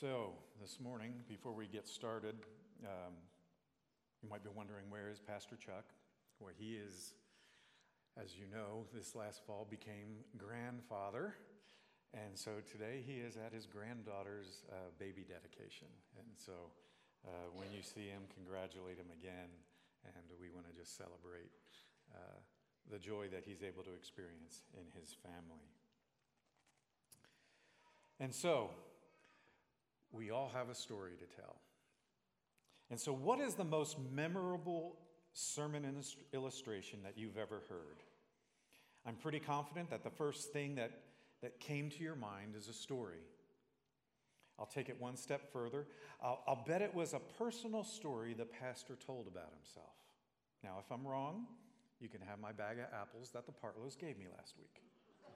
So, this morning, before we get started, um, you might be wondering where is Pastor Chuck? Well, he is, as you know, this last fall became grandfather. And so today he is at his granddaughter's uh, baby dedication. And so uh, when you see him, congratulate him again. And we want to just celebrate uh, the joy that he's able to experience in his family. And so, we all have a story to tell. And so, what is the most memorable sermon illustration that you've ever heard? I'm pretty confident that the first thing that, that came to your mind is a story. I'll take it one step further. I'll, I'll bet it was a personal story the pastor told about himself. Now, if I'm wrong, you can have my bag of apples that the Partlows gave me last week.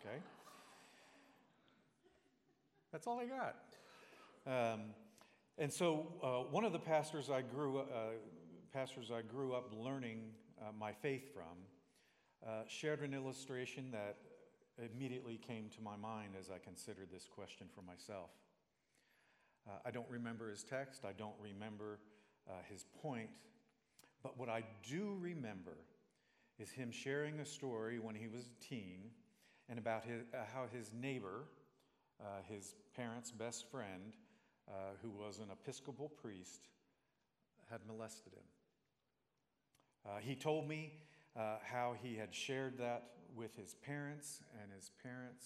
Okay? That's all I got. Um, and so, uh, one of the pastors I grew, uh, pastors I grew up learning uh, my faith from uh, shared an illustration that immediately came to my mind as I considered this question for myself. Uh, I don't remember his text, I don't remember uh, his point, but what I do remember is him sharing a story when he was a teen and about his, how his neighbor, his parents' best friend, uh, who was an Episcopal priest, had molested him. Uh, he told me uh, how he had shared that with his parents, and his parents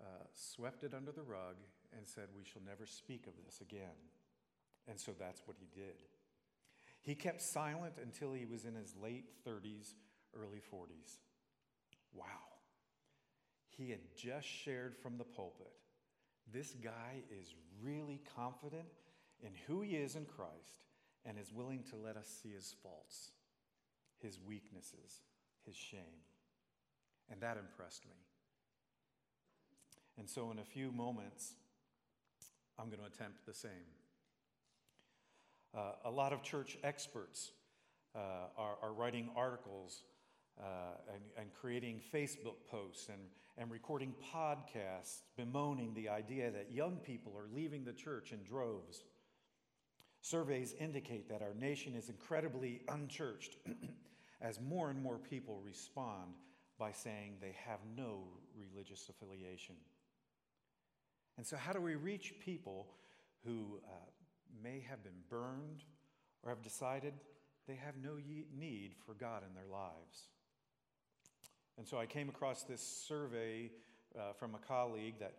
uh, swept it under the rug and said, We shall never speak of this again. And so that's what he did. He kept silent until he was in his late 30s, early 40s. Wow. He had just shared from the pulpit this guy is really confident in who he is in Christ and is willing to let us see his faults, his weaknesses, his shame. And that impressed me. And so, in a few moments, I'm going to attempt the same. Uh, a lot of church experts uh, are, are writing articles uh, and, and, creating Facebook posts and, and recording podcasts bemoaning the idea that young people are leaving the church in droves. Surveys indicate that our nation is incredibly unchurched as more and more people respond by saying they have no religious affiliation. And so, how do we reach people who uh, may have been burned or have decided they have no need for God in their lives? And so I came across this survey uh, from a colleague that,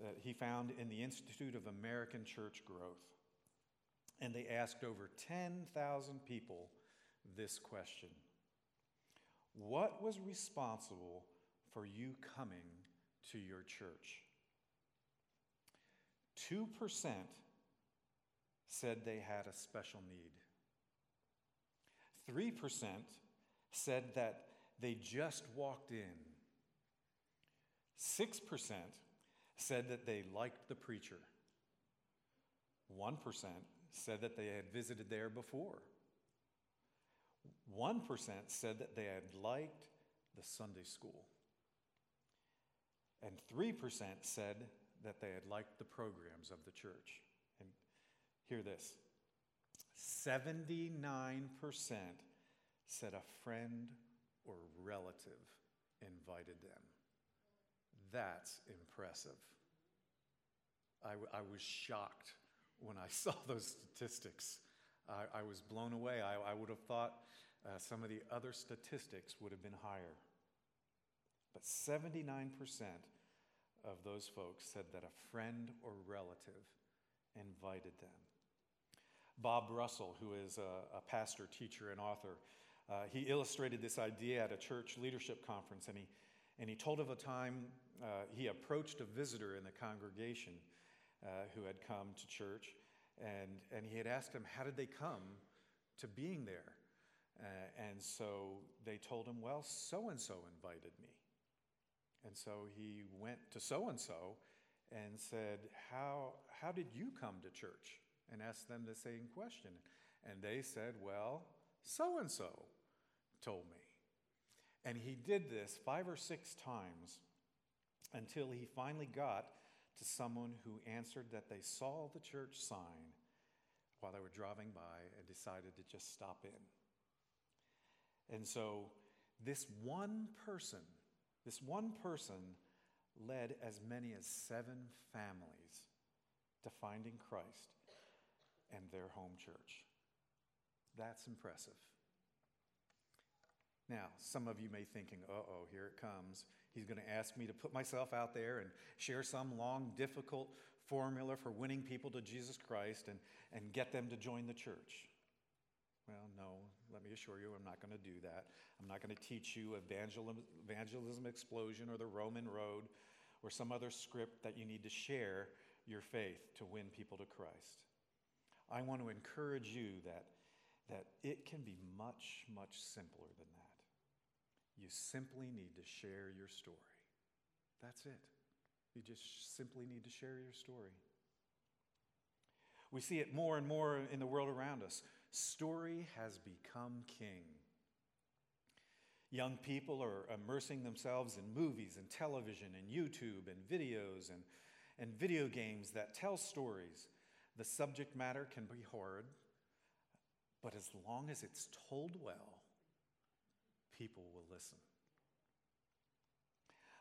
that he found in the Institute of American Church Growth. And they asked over 10,000 people this question What was responsible for you coming to your church? 2% said they had a special need. 3% said that they just walked in. 6% said that they liked the preacher. 1% said that they had visited there before. 1% said that they had liked the Sunday school. And 3% said that they had liked the programs of the church. And hear this 79% said a friend or relative invited them. That's impressive. I, I was shocked when I saw those statistics. I, I was blown away. I, I would have thought uh, some of the other statistics would have been higher. But 79% of those folks said that a friend or relative invited them. Bob Russell, who is a, a pastor, teacher, and author, uh, he illustrated this idea at a church leadership conference, and he, and he told of a time uh, he approached a visitor in the congregation uh, who had come to church, and, and he had asked him, How did they come to being there? Uh, and so they told him, Well, so and so invited me. And so he went to so and so and said, how, how did you come to church? And asked them the same question. And they said, Well, so and so told me. And he did this five or six times until he finally got to someone who answered that they saw the church sign while they were driving by and decided to just stop in. And so, this one person, this one person led as many as seven families to finding Christ and their home church. That's impressive. Now, some of you may be thinking, uh oh, here it comes. He's going to ask me to put myself out there and share some long, difficult formula for winning people to Jesus Christ and, and get them to join the church. Well, no, let me assure you, I'm not going to do that. I'm not going to teach you evangelism, evangelism explosion or the Roman road or some other script that you need to share your faith to win people to Christ. I want to encourage you that, that it can be much, much simpler than that. You simply need to share your story. That's it. You just simply need to share your story. We see it more and more in the world around us. Story has become king. Young people are immersing themselves in movies and television and YouTube and videos and, and video games that tell stories. The subject matter can be horrid, but as long as it's told well, people will listen.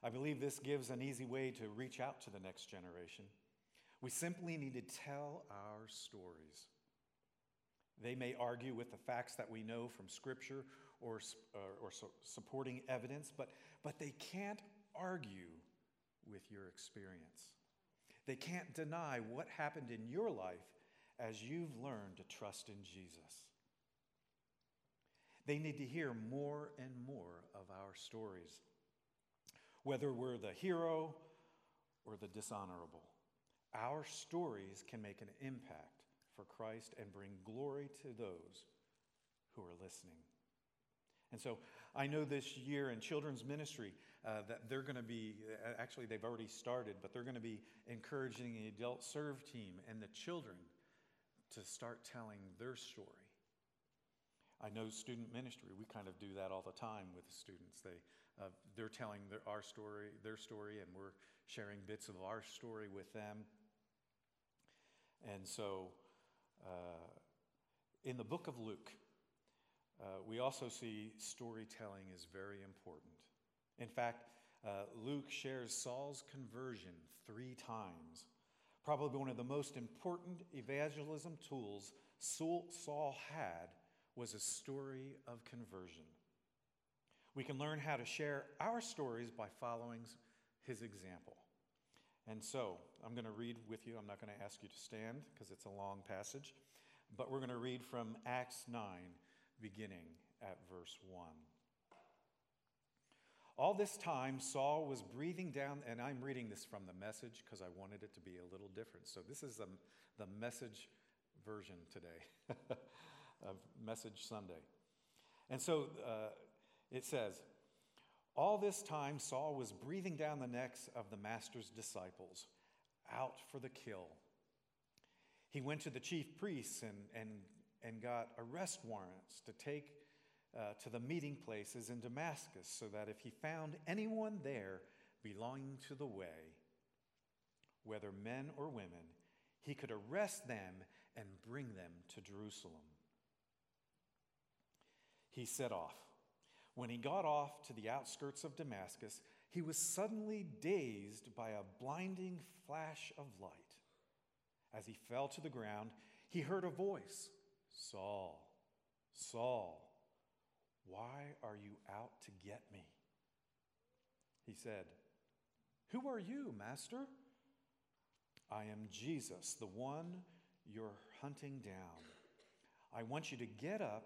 I believe this gives an easy way to reach out to the next generation. We simply need to tell our stories. They may argue with the facts that we know from Scripture or, uh, or, or supporting evidence, but, but they can't argue with your experience. They can't deny what happened in your life as you've learned to trust in Jesus. They need to hear more and more of our stories, whether we're the hero or the dishonorable. Our stories can make an impact for Christ and bring glory to those who are listening. And so I know this year in children's ministry uh, that they're going to be, actually, they've already started, but they're going to be encouraging the adult serve team and the children to start telling their story. I know student ministry, we kind of do that all the time with the students. They, uh, they're telling their, our story, their story, and we're sharing bits of our story with them. And so uh, in the book of Luke, uh, we also see storytelling is very important. In fact, uh, Luke shares Saul's conversion three times. Probably one of the most important evangelism tools Saul had was a story of conversion. We can learn how to share our stories by following his example. And so, I'm going to read with you. I'm not going to ask you to stand because it's a long passage, but we're going to read from Acts 9, beginning at verse 1. All this time, Saul was breathing down, and I'm reading this from the message because I wanted it to be a little different. So, this is the, the message version today. of Message Sunday. And so uh, it says, All this time Saul was breathing down the necks of the master's disciples, out for the kill. He went to the chief priests and, and, and got arrest warrants to take uh, to the meeting places in Damascus so that if he found anyone there belonging to the way, whether men or women, he could arrest them and bring them to Jerusalem he set off. When he got off to the outskirts of Damascus, he was suddenly dazed by a blinding flash of light. As he fell to the ground, he heard a voice Saul, Saul, why are you out to get me? He said, Who are you, Master? I am Jesus, the one you're hunting down. I want you to get up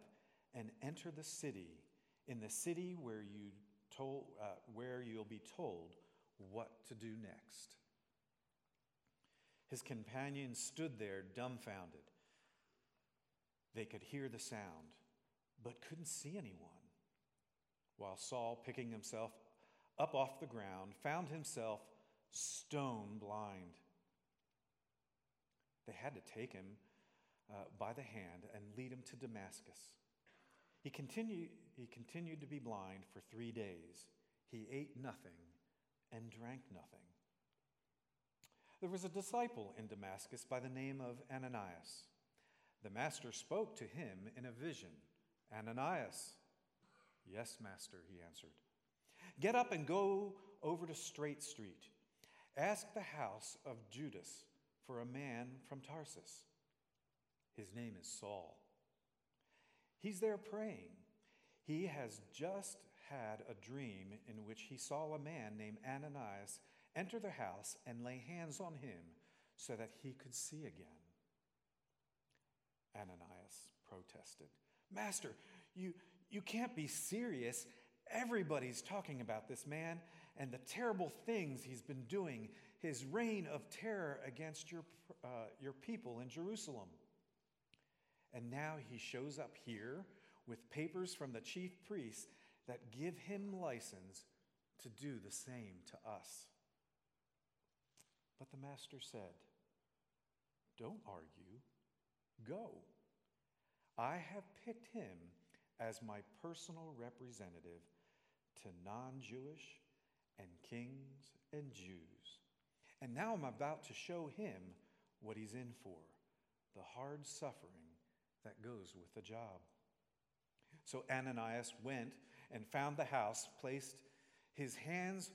and enter the city, in the city where, you told, uh, where you'll be told what to do next. His companions stood there dumbfounded. They could hear the sound, but couldn't see anyone. While Saul, picking himself up off the ground, found himself stone blind. They had to take him uh, by the hand and lead him to Damascus. He continued, he continued to be blind for three days. He ate nothing and drank nothing. There was a disciple in Damascus by the name of Ananias. The master spoke to him in a vision Ananias. Yes, master, he answered. Get up and go over to Straight Street. Ask the house of Judas for a man from Tarsus. His name is Saul. He's there praying. He has just had a dream in which he saw a man named Ananias enter the house and lay hands on him so that he could see again. Ananias protested, Master, you, you can't be serious. Everybody's talking about this man and the terrible things he's been doing, his reign of terror against your, uh, your people in Jerusalem. And now he shows up here with papers from the chief priests that give him license to do the same to us. But the master said, Don't argue, go. I have picked him as my personal representative to non Jewish and kings and Jews. And now I'm about to show him what he's in for the hard suffering that goes with the job. So Ananias went and found the house, placed his hands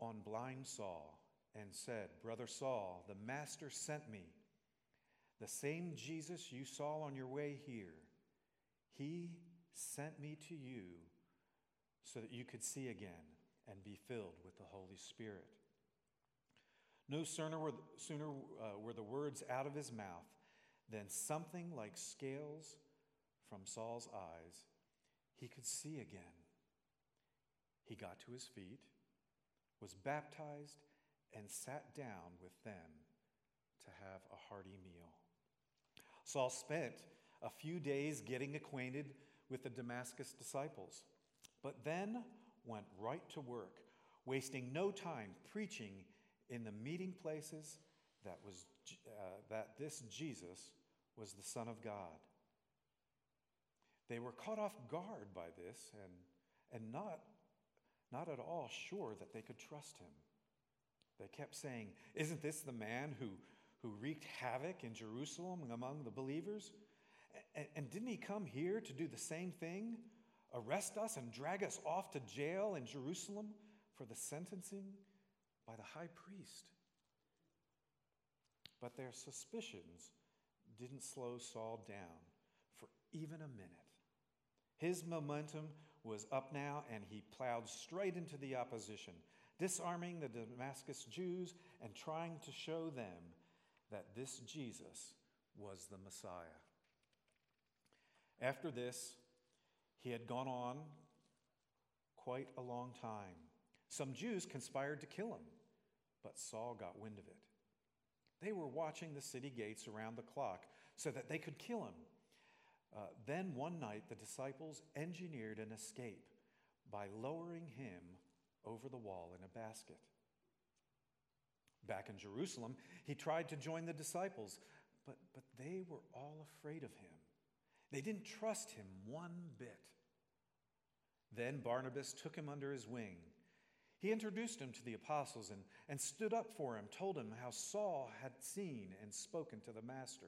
on blind Saul, and said, Brother Saul, the Master sent me. The same Jesus you saw on your way here, he sent me to you so that you could see again and be filled with the Holy Spirit. No sooner were, uh, the words out of his mouth than something like scales from Saul's eyes he could see again. He got to his feet, was baptized, and sat down with them to have a hearty meal. Saul spent a few days getting acquainted with the Damascus disciples, but then went right to work, wasting no time preaching in the meeting places that, was, uh, that this Jesus was the Son of God. They were caught off guard by this and, and not, not at all sure that they could trust him. They kept saying, Isn't this the man who, who wreaked havoc in Jerusalem among the believers? And, and didn't he come here to do the same thing? Arrest us and drag us off to jail in Jerusalem for the sentencing by the high priest. But their suspicions didn't slow Saul down for even a minute. His momentum was up now, and he plowed straight into the opposition, disarming the Damascus Jews and trying to show them that this Jesus was the Messiah. After this, he had gone on quite a long time. Some Jews conspired to kill him, but Saul got wind of it. They were watching the city gates around the clock so that they could kill him. Uh, then one night, the disciples engineered an escape by lowering him over the wall in a basket. Back in Jerusalem, he tried to join the disciples, but, but they were all afraid of him. They didn't trust him one bit. Then Barnabas took him under his wing. He introduced him to the apostles and, and stood up for him, told him how Saul had seen and spoken to the Master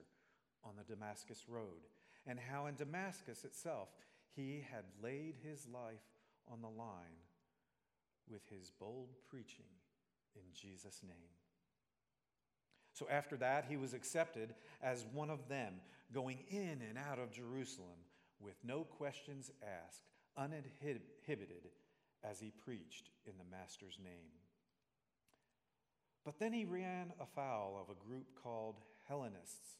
on the Damascus Road and how in Damascus itself he had laid his life on the line with his bold preaching in Jesus' name. So after that, he was accepted as one of them, going in and out of Jerusalem with no questions asked, uninhibited as he preached in the Master's name. But then he ran afoul of a group called Hellenists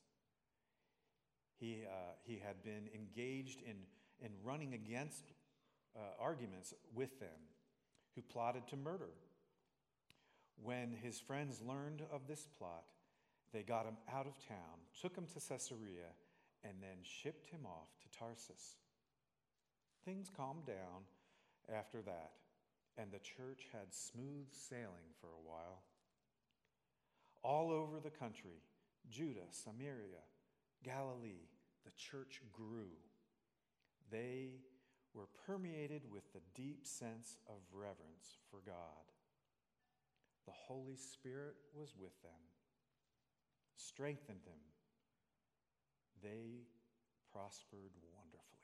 he, uh, he had been engaged in, in running against uh, arguments with them, who plotted to murder. When his friends learned of this plot, they got him out of town, took him to Caesarea, and then shipped him off to Tarsus. Things calmed down after that, and the church had smooth sailing for a while. All over the country, Judah, Samaria, Galilee, the church grew. They were permeated with the deep sense of reverence for God. The Holy Spirit was with them, strengthened them. They prospered wonderfully.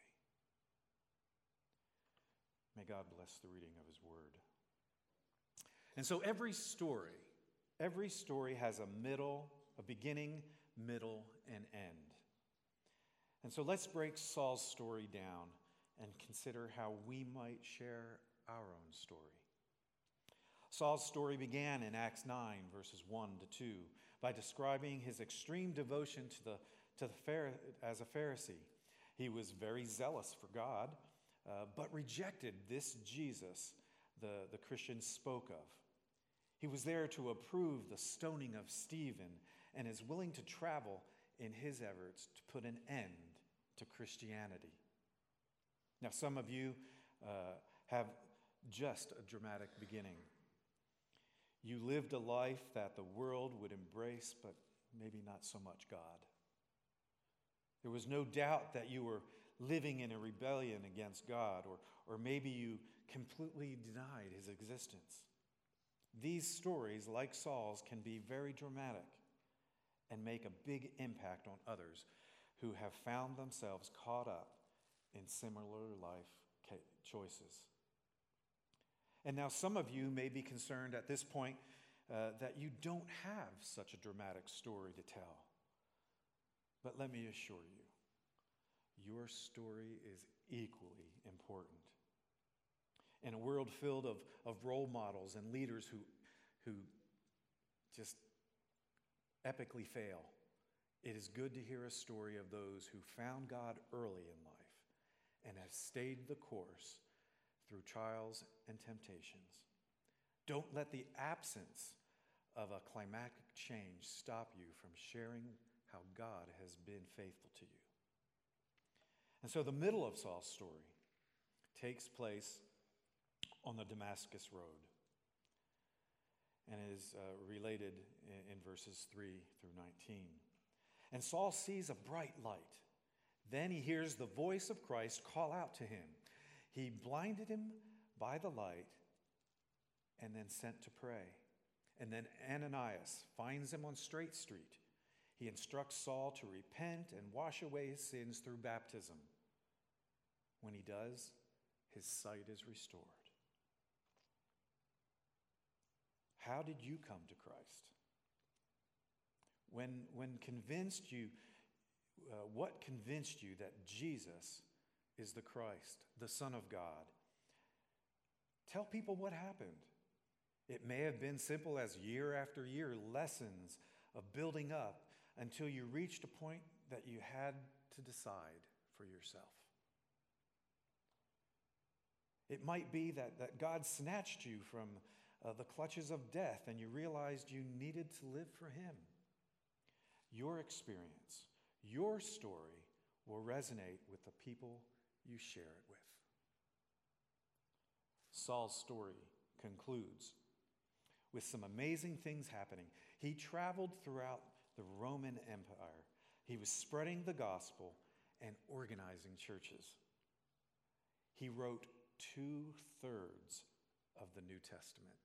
May God bless the reading of His Word. And so every story, every story has a middle, a beginning, middle, and end. And so let's break Saul's story down and consider how we might share our own story. Saul's story began in Acts 9, verses 1 to 2, by describing his extreme devotion to the, to the as a Pharisee. He was very zealous for God, uh, but rejected this Jesus the, the Christians spoke of. He was there to approve the stoning of Stephen and is willing to travel in his efforts to put an end to Christianity. Now, some of you uh, have just a dramatic beginning. You lived a life that the world would embrace, but maybe not so much God. There was no doubt that you were living in a rebellion against God, or, or maybe you completely denied his existence. These stories, like Saul's, can be very dramatic and make a big impact on others who have found themselves caught up in similar life choices. And now, some of you may be concerned at this point uh, that you don't have such a dramatic story to tell. But let me assure you, your story is equally important. In a world filled of, of role models and leaders who, who just epically fail, it is good to hear a story of those who found God early in life and have stayed the course through trials and temptations. Don't let the absence of a climactic change stop you from sharing how God has been faithful to you. And so the middle of Saul's story takes place on the Damascus Road and is uh, related in, in verses 3 through 19. And Saul sees a bright light. Then he hears the voice of Christ call out to him. He blinded him by the light and then sent to pray. And then Ananias finds him on Straight Street. He instructs Saul to repent and wash away his sins through baptism. When he does, his sight is restored. How did you come to Christ? When, when convinced you, uh, what convinced you that Jesus is the Christ, the Son of God? Tell people what happened. It may have been simple as year after year lessons of building up until you reached a point that you had to decide for yourself. It might be that, that God snatched you from uh, the clutches of death and you realized you needed to live for Him. Your experience, your story will resonate with the people you share it with. Saul's story concludes with some amazing things happening. He traveled throughout the Roman Empire, he was spreading the gospel and organizing churches. He wrote two thirds of the New Testament.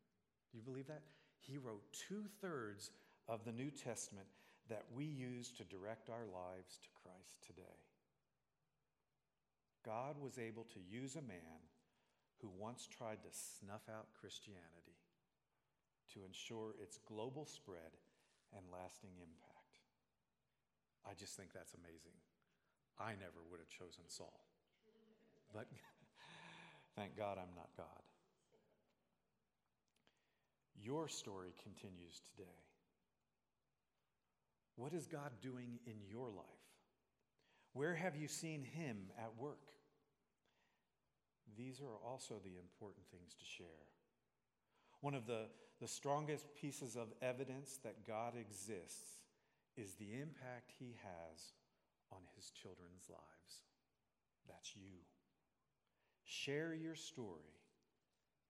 Do you believe that? He wrote two thirds of the New Testament that we use to direct our lives to Christ today. God was able to use a man who once tried to snuff out Christianity to ensure its global spread and lasting impact. I just think that's amazing. I never would have chosen Saul. But thank God I'm not God. Your story continues today. What is God doing in your life? Where have you seen Him at work? These are also the important things to share. One of the, the strongest pieces of evidence that God exists is the impact He has on His children's lives. That's you. Share your story,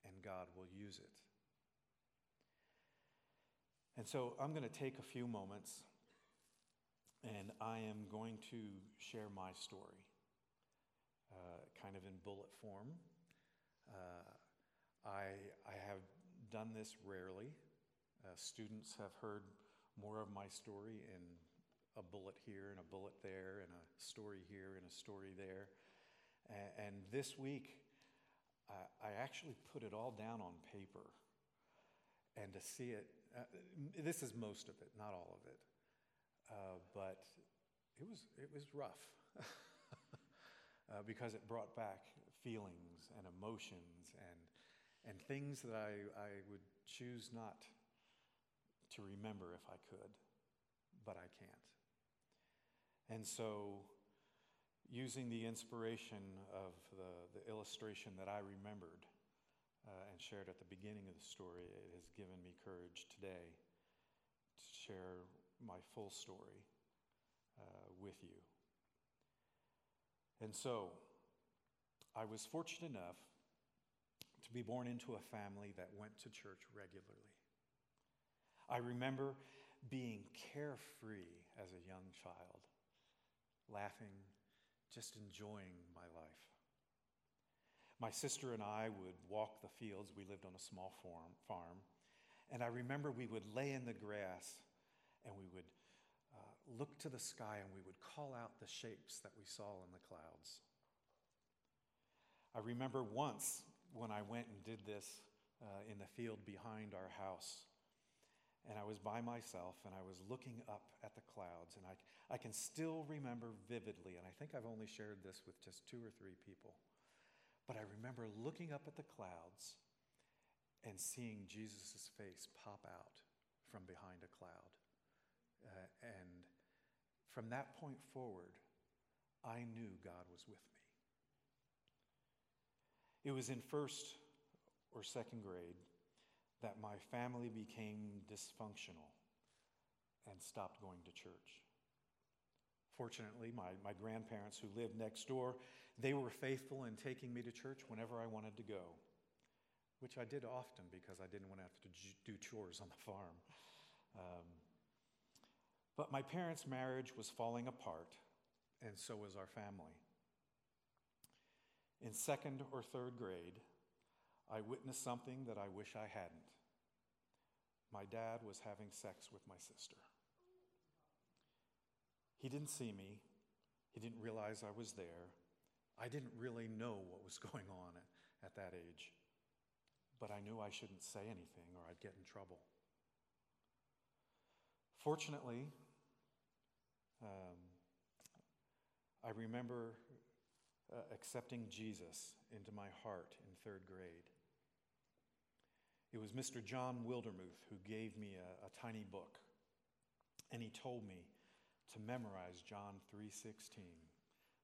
and God will use it. And so I'm going to take a few moments and I am going to share my story, uh, kind of in bullet form. Uh, I, I have done this rarely. Uh, students have heard more of my story in a bullet here and a bullet there and a story here and a story there. And, this week, I, I actually put it all down on paper. And to see it, uh, this is most of it, not all of it. Uh, but it was, it was rough uh, because it brought back feelings and emotions and, and things that I, I would choose not to remember if I could, but I can't. And so, using the inspiration of the, the illustration that I remembered uh, and shared at the beginning of the story, it has given me courage today to share my full story uh, with you. And so, I was fortunate enough to be born into a family that went to church regularly. I remember being carefree as a young child, laughing, just enjoying my life. My sister and I would walk the fields. We lived on a small farm, farm. And I remember we would lay in the grass and we would uh, look to the sky and we would call out the shapes that we saw in the clouds. I remember once when I went and did this uh, in the field behind our house. And I was by myself and I was looking up at the clouds. And I, I can still remember vividly, and I think I've only shared this with just two or three people, but I remember looking up at the clouds and seeing Jesus' face pop out from behind a cloud. Uh, and from that point forward, I knew God was with me. It was in first or second grade that my family became dysfunctional and stopped going to church. Fortunately, my, my grandparents who lived next door, they were faithful in taking me to church whenever I wanted to go, which I did often because I didn't want to have to do chores on the farm. Um, but my parents' marriage was falling apart, and so was our family. In second or third grade, I witnessed something that I wish I hadn't. My dad was having sex with my sister. He didn't see me, he didn't realize I was there. I didn't really know what was going on at, at that age, but I knew I shouldn't say anything or I'd get in trouble. Fortunately, um, I remember uh, accepting Jesus into my heart in third grade. It was Mr. John Wildermuth who gave me a, a tiny book, and he told me to memorize John 3:16.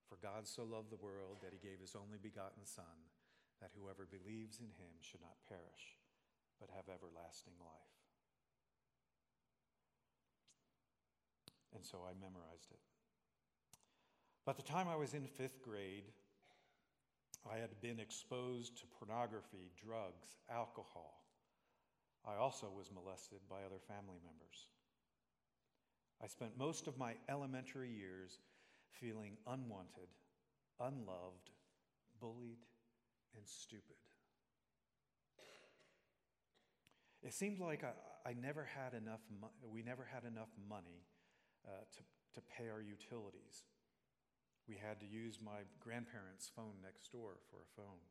For God so loved the world that he gave his only begotten son that whoever believes in him should not perish but have everlasting life. And so I memorized it. By the time I was in fifth grade, I had been exposed to pornography, drugs, alcohol. I also was molested by other family members. I spent most of my elementary years feeling unwanted, unloved, bullied, and stupid. It seemed like I, I never had enough, mo- we never had enough money uh, to, to pay our utilities. We had to use my grandparents' phone next door for a phone.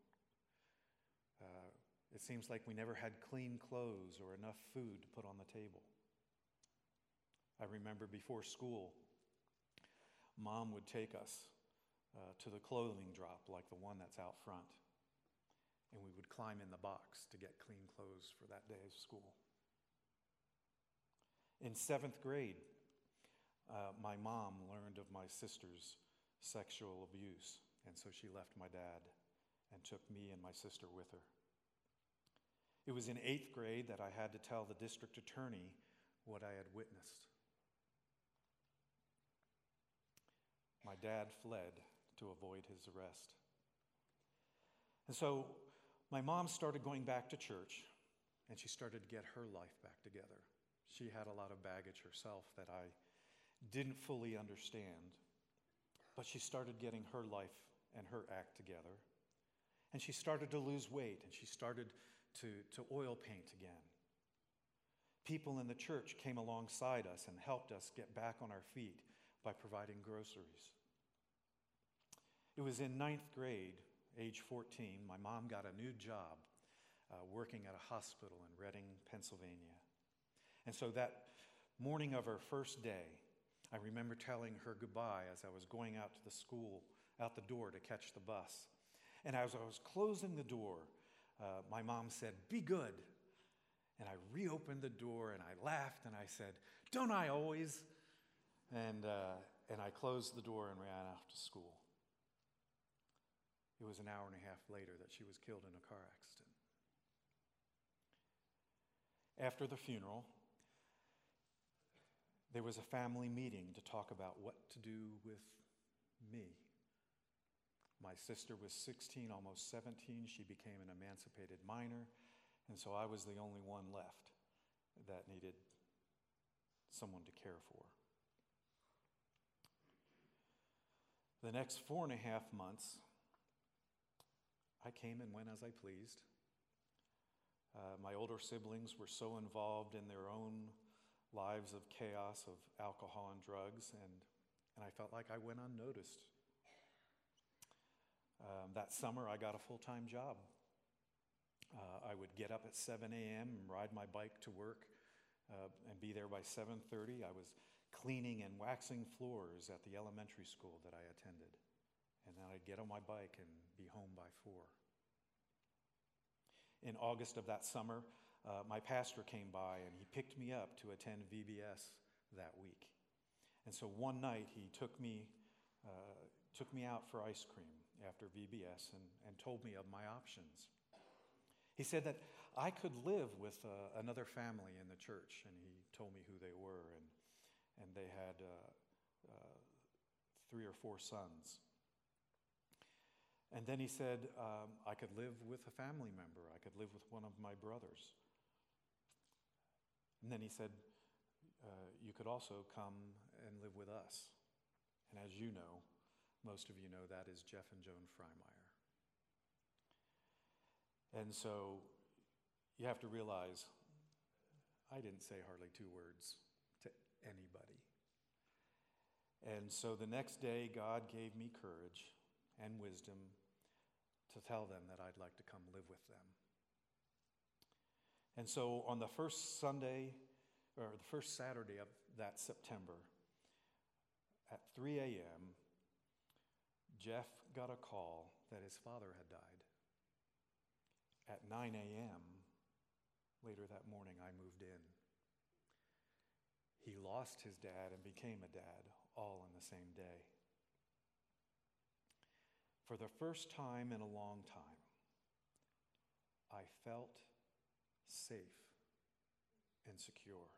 Uh, it seems like we never had clean clothes or enough food to put on the table. I remember before school, mom would take us uh, to the clothing drop, like the one that's out front, and we would climb in the box to get clean clothes for that day of school. In seventh grade, uh, my mom learned of my sister's sexual abuse. And so she left my dad and took me and my sister with her. It was in eighth grade that I had to tell the district attorney what I had witnessed. My dad fled to avoid his arrest. And so my mom started going back to church and she started to get her life back together. She had a lot of baggage herself that I didn't fully understand. But she started getting her life and her act together. And she started to lose weight and she started to, to oil paint again. People in the church came alongside us and helped us get back on our feet by providing groceries. It was in ninth grade, age 14, my mom got a new job uh, working at a hospital in Reading, Pennsylvania. And so that morning of her first day, I remember telling her goodbye as I was going out to the school, out the door to catch the bus. And as I was closing the door, uh, my mom said, Be good. And I reopened the door and I laughed and I said, Don't I always? And, uh, and I closed the door and ran off to school. It was an hour and a half later that she was killed in a car accident. After the funeral, there was a family meeting to talk about what to do with me. My sister was 16, almost 17. She became an emancipated minor, and so I was the only one left that needed someone to care for. The next four and a half months, I came and went as I pleased. Uh, my older siblings were so involved in their own lives of chaos, of alcohol and drugs, and, and I felt like I went unnoticed. Um, that summer, I got a full time job. Uh, I would get up at 7 a.m. and ride my bike to work uh, and be there by 7:30. I was cleaning and waxing floors at the elementary school that I attended, and then I'd get on my bike and be home by four. In August of that summer, uh, my pastor came by and he picked me up to attend VBS that week. And so one night he took me, uh, took me out for ice cream after VBS and, and told me of my options. He said that I could live with uh, another family in the church, and he told me who they were, and, and they had uh, uh, three or four sons. And then he said um, I could live with a family member, I could live with one of my brothers. And then he said, uh, You could also come and live with us. And as you know, most of you know that is Jeff and Joan Freimeyer. And so you have to realize I didn't say hardly two words to anybody. And so the next day, God gave me courage and wisdom to tell them that I'd like to come live with them. And so on the first Sunday, or the first Saturday of that September, at 3 a.m., Jeff got a call that his father had died. At 9 a.m., later that morning, I moved in. He lost his dad and became a dad all in the same day. For the first time in a long time, I felt safe and secure.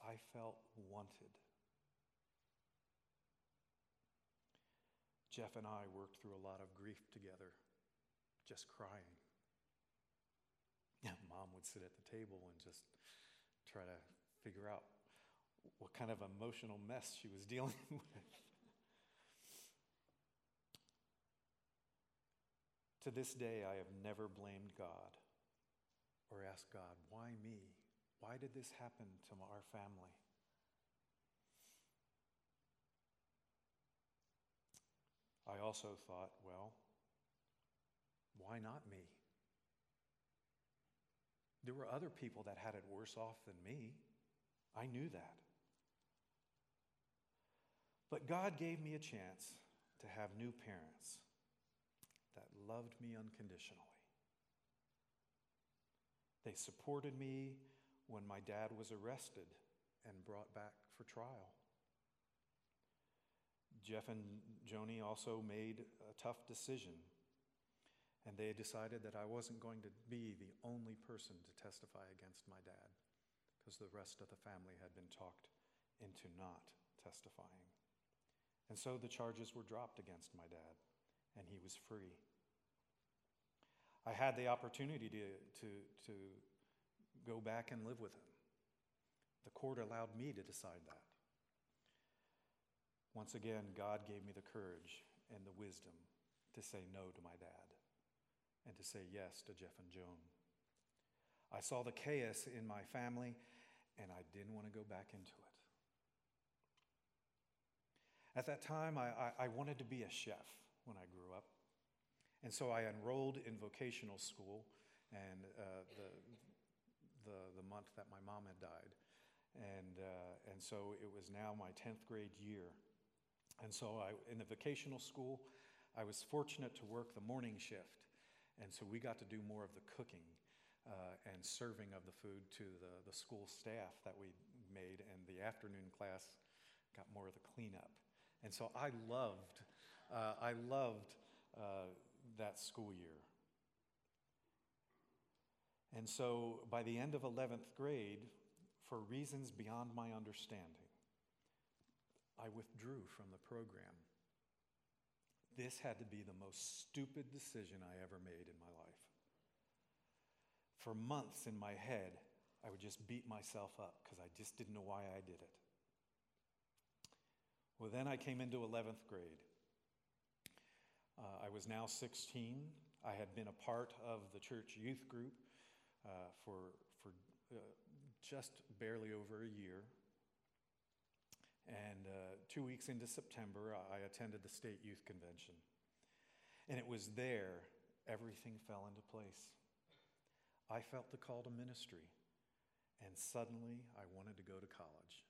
I felt wanted. Jeff and I worked through a lot of grief together, just crying. Mom would sit at the table and just try to figure out what kind of emotional mess she was dealing with. to this day, I have never blamed God or asked God, why me? Why did this happen to our family? I also thought, well, why not me? There were other people that had it worse off than me. I knew that. But God gave me a chance to have new parents that loved me unconditionally. They supported me when my dad was arrested and brought back for trial. Jeff and Joni also made a tough decision, and they decided that I wasn't going to be the only person to testify against my dad, because the rest of the family had been talked into not testifying. And so the charges were dropped against my dad, and he was free. I had the opportunity to, to, to go back and live with him. The court allowed me to decide that. Once again, God gave me the courage and the wisdom to say no to my dad and to say yes to Jeff and Joan. I saw the chaos in my family, and I didn't want to go back into it. At that time, I, I, I wanted to be a chef when I grew up. And so I enrolled in vocational school, and uh, the, the, the month that my mom had died. And, uh, and so it was now my 10th grade year. And so I, in the vocational school, I was fortunate to work the morning shift. And so we got to do more of the cooking uh, and serving of the food to the, the school staff that we made. And the afternoon class got more of the cleanup. And so I loved, uh, I loved uh, that school year. And so by the end of 11th grade, for reasons beyond my understanding, I withdrew from the program. This had to be the most stupid decision I ever made in my life. For months in my head, I would just beat myself up because I just didn't know why I did it. Well, then I came into 11th grade. Uh, I was now 16. I had been a part of the church youth group uh, for, for uh, just barely over a year. And uh, two weeks into September, I attended the state youth convention. And it was there everything fell into place. I felt the call to ministry, and suddenly I wanted to go to college.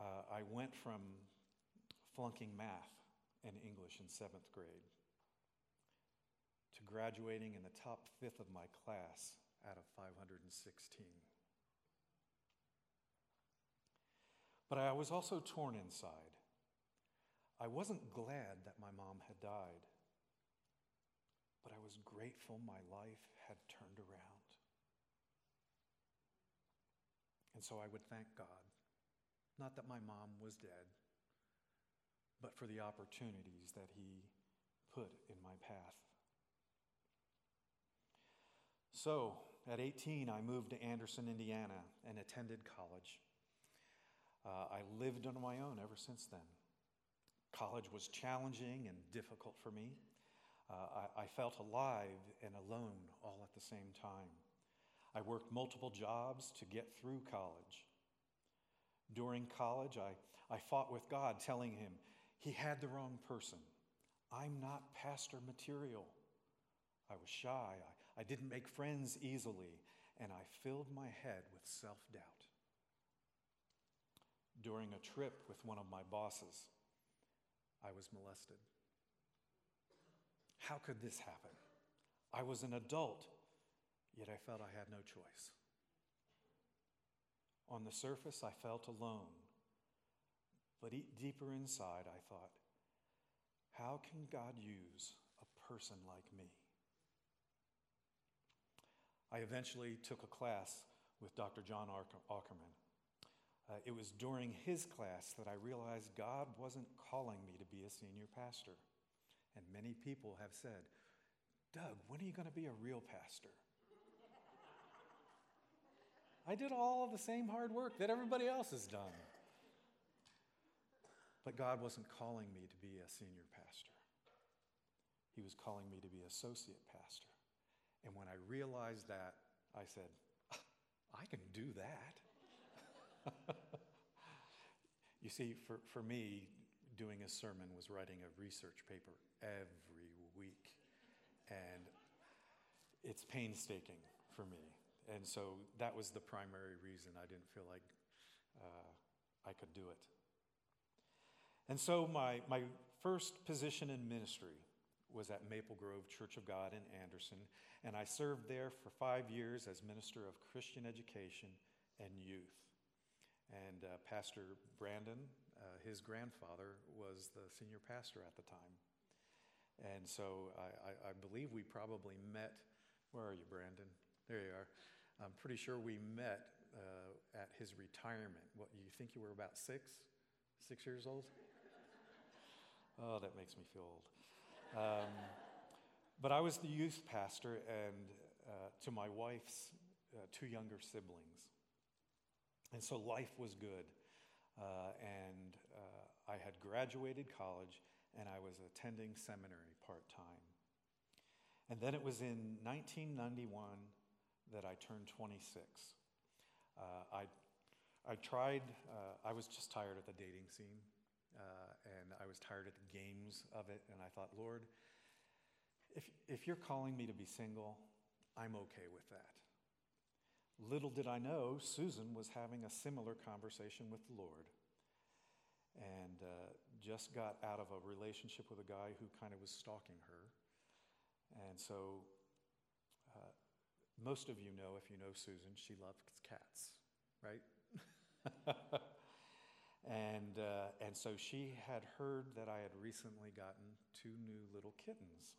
Uh, I went from flunking math and English in seventh grade to graduating in the top fifth of my class out of 516. But I was also torn inside. I wasn't glad that my mom had died, but I was grateful my life had turned around. And so I would thank God not that my mom was dead, but for the opportunities that He put in my path. So, at 18, I moved to Anderson, Indiana, and attended college. Uh, I lived on my own ever since then. College was challenging and difficult for me. Uh, I, I felt alive and alone all at the same time. I worked multiple jobs to get through college. During college, I, I fought with God, telling him he had the wrong person. I'm not pastor material. I was shy. I, I didn't make friends easily, and I filled my head with self doubt. During a trip with one of my bosses, I was molested. How could this happen? I was an adult, yet I felt I had no choice. On the surface, I felt alone. But deeper inside, I thought, how can God use a person like me? I eventually took a class with Dr. John Ackerman. Uh, it was during his class that I realized God wasn't calling me to be a senior pastor. And many people have said, Doug, when are you going to be a real pastor? I did all the same hard work that everybody else has done. But God wasn't calling me to be a senior pastor, He was calling me to be associate pastor. And when I realized that, I said, I can do that. you see, for, for me, doing a sermon was writing a research paper every week. And it's painstaking for me. And so that was the primary reason I didn't feel like uh, I could do it. And so my, my first position in ministry was at Maple Grove Church of God in Anderson, and I served there for five years as minister of Christian education and youth. And uh, Pastor Brandon, uh, his grandfather, was the senior pastor at the time. And so I, I, believe we probably met. Where are you, Brandon? There you are. I'm pretty sure we met uh, at his retirement. What, you think you were about six? Six years old? Oh, that makes me feel old. Um, but I was the youth pastor and uh, to my wife's uh, two younger siblings. And so life was good. Uh, and uh, I had graduated college and I was attending seminary part time. And then it was in 1991 that I turned 26. Uh, I, I tried, uh, I was just tired of the dating scene, uh, and I was tired of the games of it, and I thought, Lord, if, if you're calling me to be single, I'm okay with that. Little did I know, Susan was having a similar conversation with the Lord and uh, just got out of a relationship with a guy who kind of was stalking her. And so, uh, most of you know, if you know Susan, she loves cats, right? and, uh, and so she had heard that I had recently gotten two new little kittens.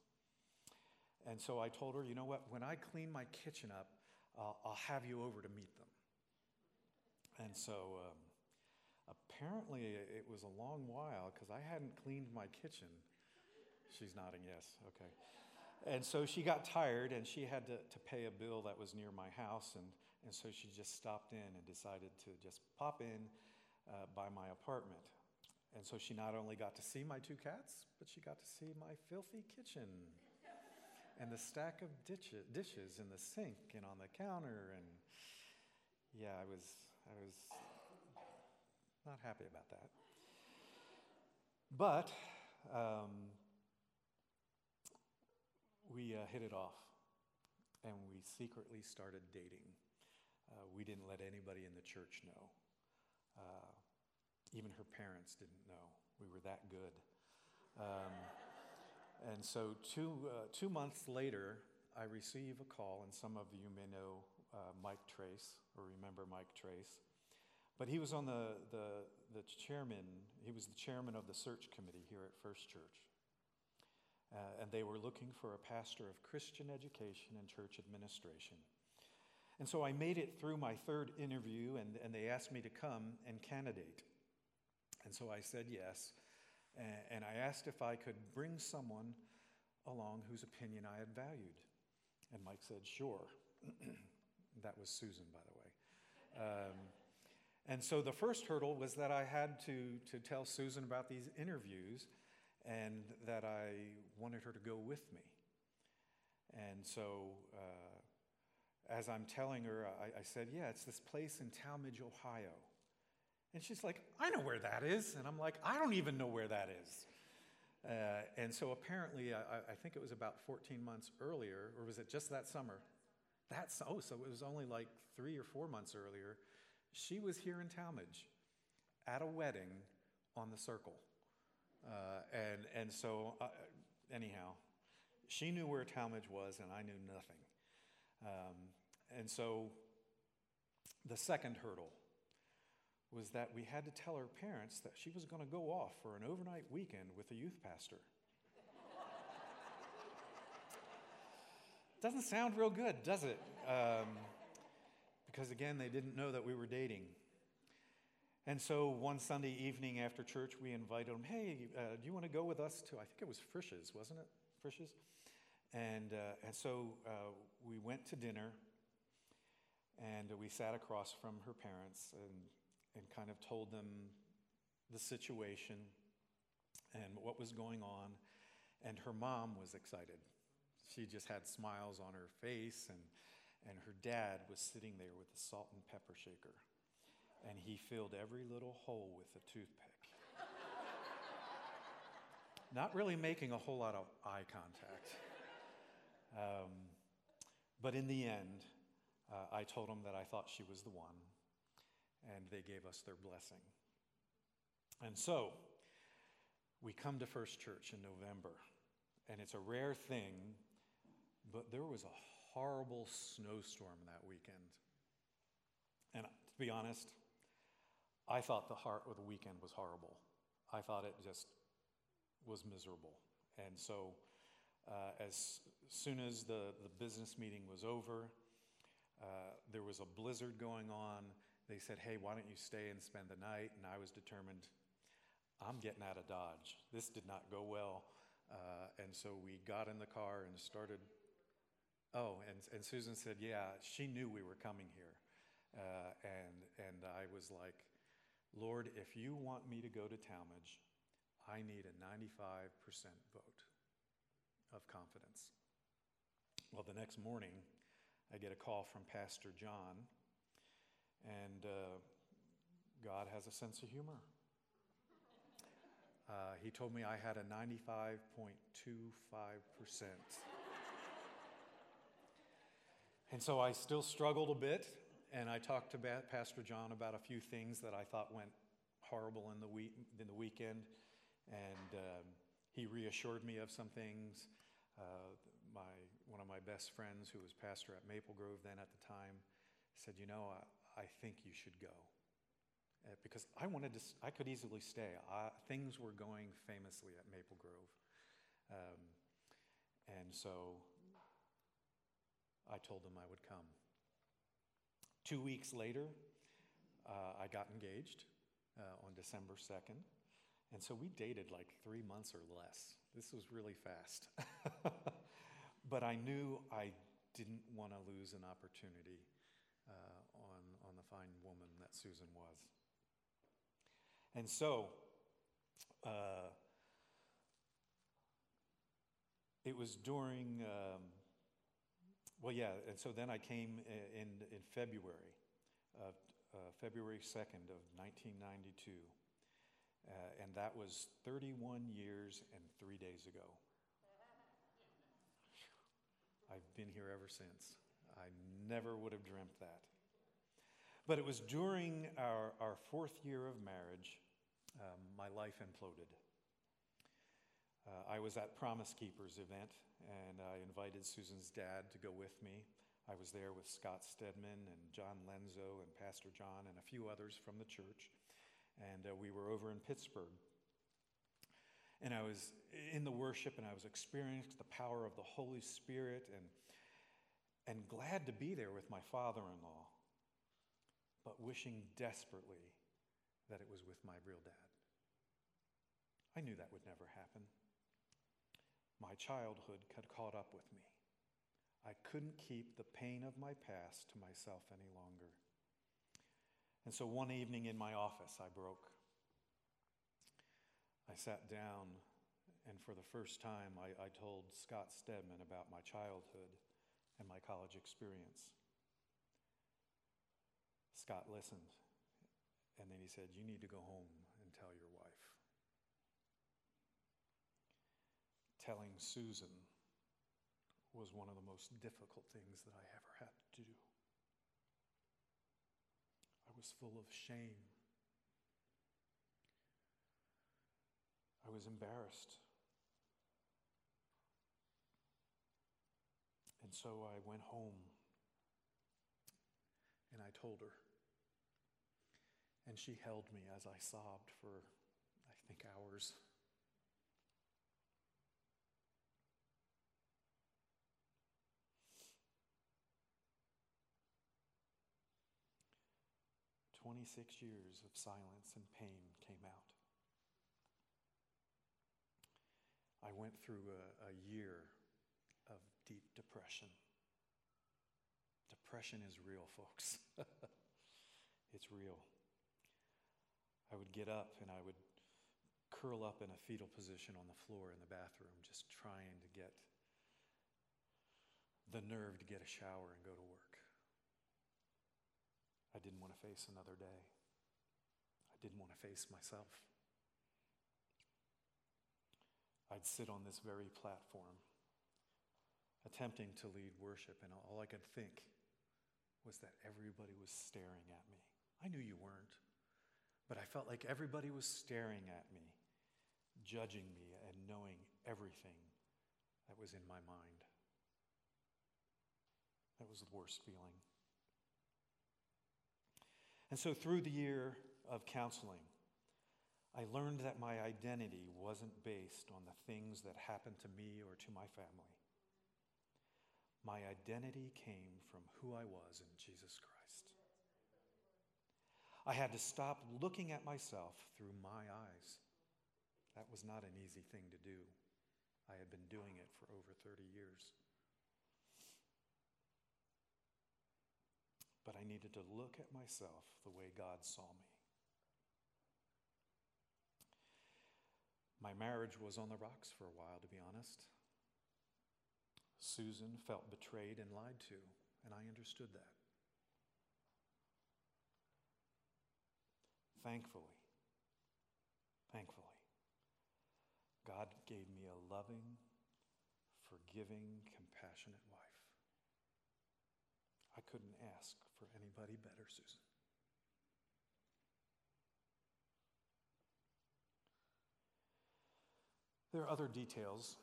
And so I told her, you know what, when I clean my kitchen up, uh, I'll have you over to meet them. And so um, apparently it was a long while because I hadn't cleaned my kitchen. She's nodding yes, okay. And so she got tired and she had to, to pay a bill that was near my house. And, and so she just stopped in and decided to just pop in uh, by my apartment. And so she not only got to see my two cats, but she got to see my filthy kitchen and the stack of dishes in the sink and on the counter. And yeah, I was, I was not happy about that. But um, we uh, hit it off and we secretly started dating. Uh, we didn't let anybody in the church know. Uh, even her parents didn't know. We were that good. Um, and so, two, uh, two months later, I receive a call, and some of you may know uh, Mike Trace or remember Mike Trace. But he was on the, the, the chairman, he was the chairman of the search committee here at First Church. Uh, and they were looking for a pastor of Christian education and church administration. And so I made it through my third interview, and, and they asked me to come and candidate. And so I said yes. And I asked if I could bring someone along whose opinion I had valued. And Mike said, sure. that was Susan, by the way. Um, and so the first hurdle was that I had to, to tell Susan about these interviews and that I wanted her to go with me. And so uh, as I'm telling her, I, I said, Yeah, it's this place in Tallmadge, Ohio. And she's like, I know where that is. And I'm like, I don't even know where that is. Uh, and so apparently, I, I, think it was about 14 months earlier, or was it just that summer? That's, oh, so it was only like three or four months earlier. She was here in Tallmadge at a wedding on the circle. Uh, and, and so, uh, anyhow, she knew where Tallmadge was, and I knew nothing. Um, and so, the second hurdle was that we had to tell her parents that she was going to go off for an overnight weekend with a youth pastor. Doesn't sound real good, does it? Um, because again, they didn't know that we were dating. And so one Sunday evening after church, we invited them, hey, uh, do you want to go with us to, I think it was Frisch's, wasn't it? Frisch's? And, uh, and so uh, we went to dinner and we sat across from her parents. And and kind of told them the situation and what was going on. And her mom was excited. She just had smiles on her face, and, and her dad was sitting there with a salt and pepper shaker. And he filled every little hole with a toothpick. Not really making a whole lot of eye contact. Um, but in the end, uh, I told him that I thought she was the one and they gave us their blessing. And so, we come to First Church in November, and it's a rare thing, but there was a horrible snowstorm that weekend. And to be honest, I thought the heart of the weekend was horrible. I thought it just was miserable. And so, uh, as soon as the, the business meeting was over, uh, there was a blizzard going on they said, Hey, why don't you stay and spend the night? And I was determined, I'm getting out of Dodge. This did not go well. Uh, and so we got in the car and started. Oh, and, and Susan said, Yeah, she knew we were coming here. Uh, and, and I was like, Lord, if you want me to go to Tallmadge, I need a 95% vote of confidence. Well, the next morning, I get a call from Pastor John, and uh, God has a sense of humor. Uh, he told me I had a 95.25%. and so I still struggled a bit, and I talked to Pastor John about a few things that I thought went horrible in the, week, in the weekend, and um, he reassured me of some things. Uh, my, one of my best friends, who was pastor at Maple Grove then at the time, said, You know, I, I think you should go. Uh, because I wanted to, I could easily stay. I, things were going famously at Maple Grove. Um, and so I told them I would come. Two weeks later, uh, I got engaged uh, on December 2nd. And so we dated like three months or less. This was really fast. but I knew I didn't want to lose an opportunity uh, fine woman that Susan was. And so, uh, it was during, um, well, yeah, and so then I came in, in February, of, uh, February 2nd of 1992. Uh, and that was 31 years and three days ago. I've been here ever since. I never would have dreamt that. But it was during our, our fourth year of marriage, um, my life imploded. Uh, I was at Promise Keepers event, and I invited Susan's dad to go with me. I was there with Scott Stedman and John Lenzo and Pastor John and a few others from the church and uh, we were over in Pittsburgh. And I was in the worship and I was experiencing the power of the Holy Spirit and, and glad to be there with my father in law, but wishing desperately that it was with my real dad. I knew that would never happen. My childhood had caught up with me. I couldn't keep the pain of my past to myself any longer. And so one evening in my office, I broke. I sat down, and for the first time, I, I told Scott Stedman about my childhood and my college experience. Scott listened, and then he said, You need to go home and tell your wife. Telling Susan was one of the most difficult things that I ever had to do I was full of shame. I was embarrassed. And so I went home and I told her. And she held me as I sobbed for, I think, hours. 26 years of silence and pain came out. I went through a, a year of deep depression. Depression is real, folks. it's real. I would get up and I would curl up in a fetal position on the floor in the bathroom, just trying to get the nerve to get a shower and go to work. I didn't want to face another day. I didn't want to face myself. I'd sit on this very platform attempting to lead worship, and all I could think was that everybody was staring at me. I knew you weren't, but I felt like everybody was staring at me, judging me, and knowing everything that was in my mind. That was the worst feeling. And so, through the year of counseling, I learned that my identity wasn't based on the things that happened to me or to my family. My identity came from who I was in Jesus Christ. I had to stop looking at myself through my eyes. That was not an easy thing to do. I had been doing it for over 30 years. but I needed to look at myself the way God saw me. My marriage was on the rocks for a while, to be honest. Susan felt betrayed and lied to, and I understood that. Thankfully, thankfully, God gave me a loving, forgiving, compassionate wife. I couldn't ask for anybody better, Susan. There are other details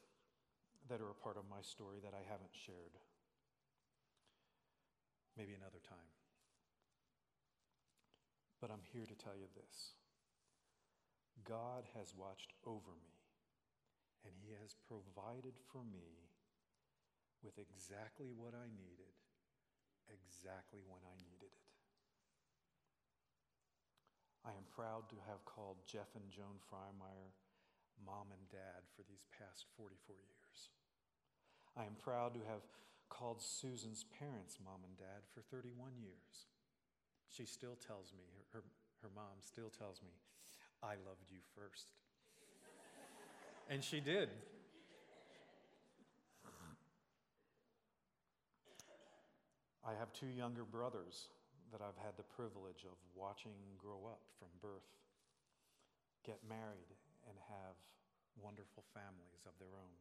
that are a part of my story that I haven't shared. Maybe another time. But I'm here to tell you this God has watched over me, and He has provided for me with exactly what I needed, exactly when I needed it. I am proud to have called Jeff and Joan Freimeyer mom and dad for these past 44 years. I am proud to have called Susan's parents mom and dad for 31 years. She still tells me, her, her, mom still tells me, I loved you first. and she did. I have two younger brothers that I've had the privilege of watching grow up from birth, get married, and have wonderful families of their own.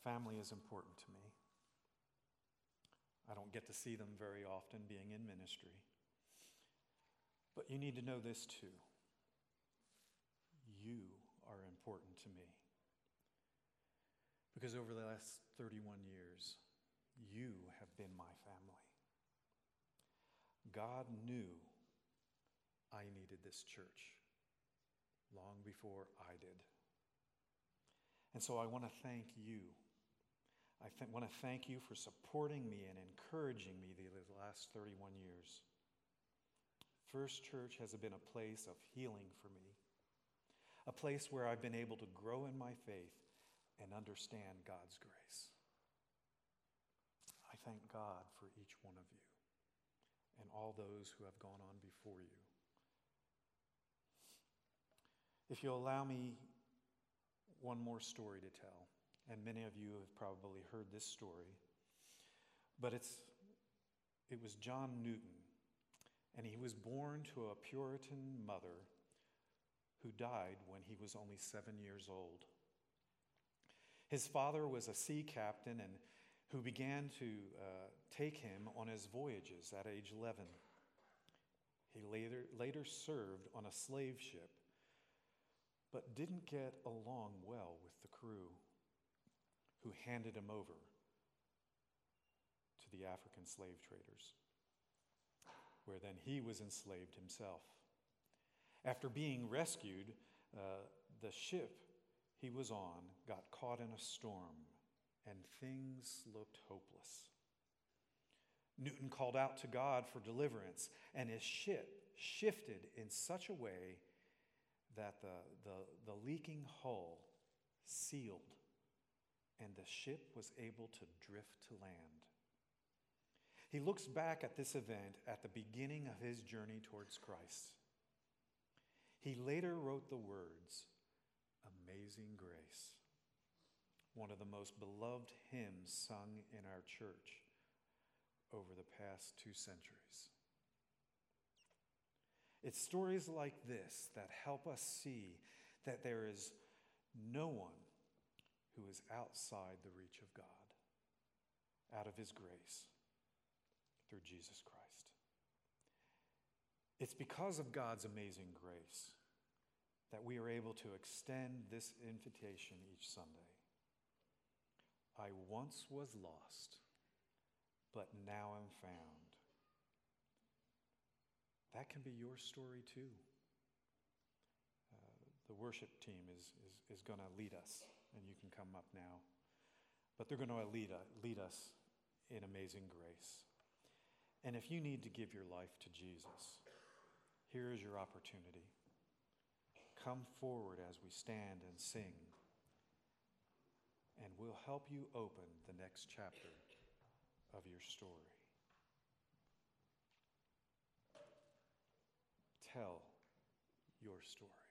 Family is important to me. I don't get to see them very often being in ministry. But you need to know this too. You are important to me. Because over the last 31 years, you have been my family. God knew I needed this church long before I did. And so I want to thank you. I th- want to thank you for supporting me and encouraging me the last 31 years. First Church has been a place of healing for me, a place where I've been able to grow in my faith and understand God's grace. I thank God for each one of you and all those who have gone on before you. If you'll allow me one more story to tell, and many of you have probably heard this story, but it's, it was John Newton, and he was born to a Puritan mother who died when he was only seven years old. His father was a sea captain and who began to uh, take him on his voyages at age 11. He later, later served on a slave ship but didn't get along well with the crew who handed him over to the African slave traders, where then he was enslaved himself. After being rescued, uh, the ship he was on got caught in a storm, and things looked hopeless. Newton called out to God for deliverance, and his ship shifted in such a way that the, the, the leaking hull sealed and the ship was able to drift to land. He looks back at this event at the beginning of his journey towards Christ. He later wrote the words, Amazing Grace, one of the most beloved hymns sung in our church over the past two centuries. It's stories like this that help us see that there is no one who is outside the reach of God, out of His grace, through Jesus Christ. It's because of God's amazing grace that we are able to extend this invitation each Sunday. I once was lost, but now I'm found. That can be your story too. Uh, the worship team is, is, is going to lead us, and you can come up now. But they're going to lead, lead us in amazing grace. And if you need to give your life to Jesus, here is your opportunity. Come forward as we stand and sing, and we'll help you open the next chapter of your story. tell your story.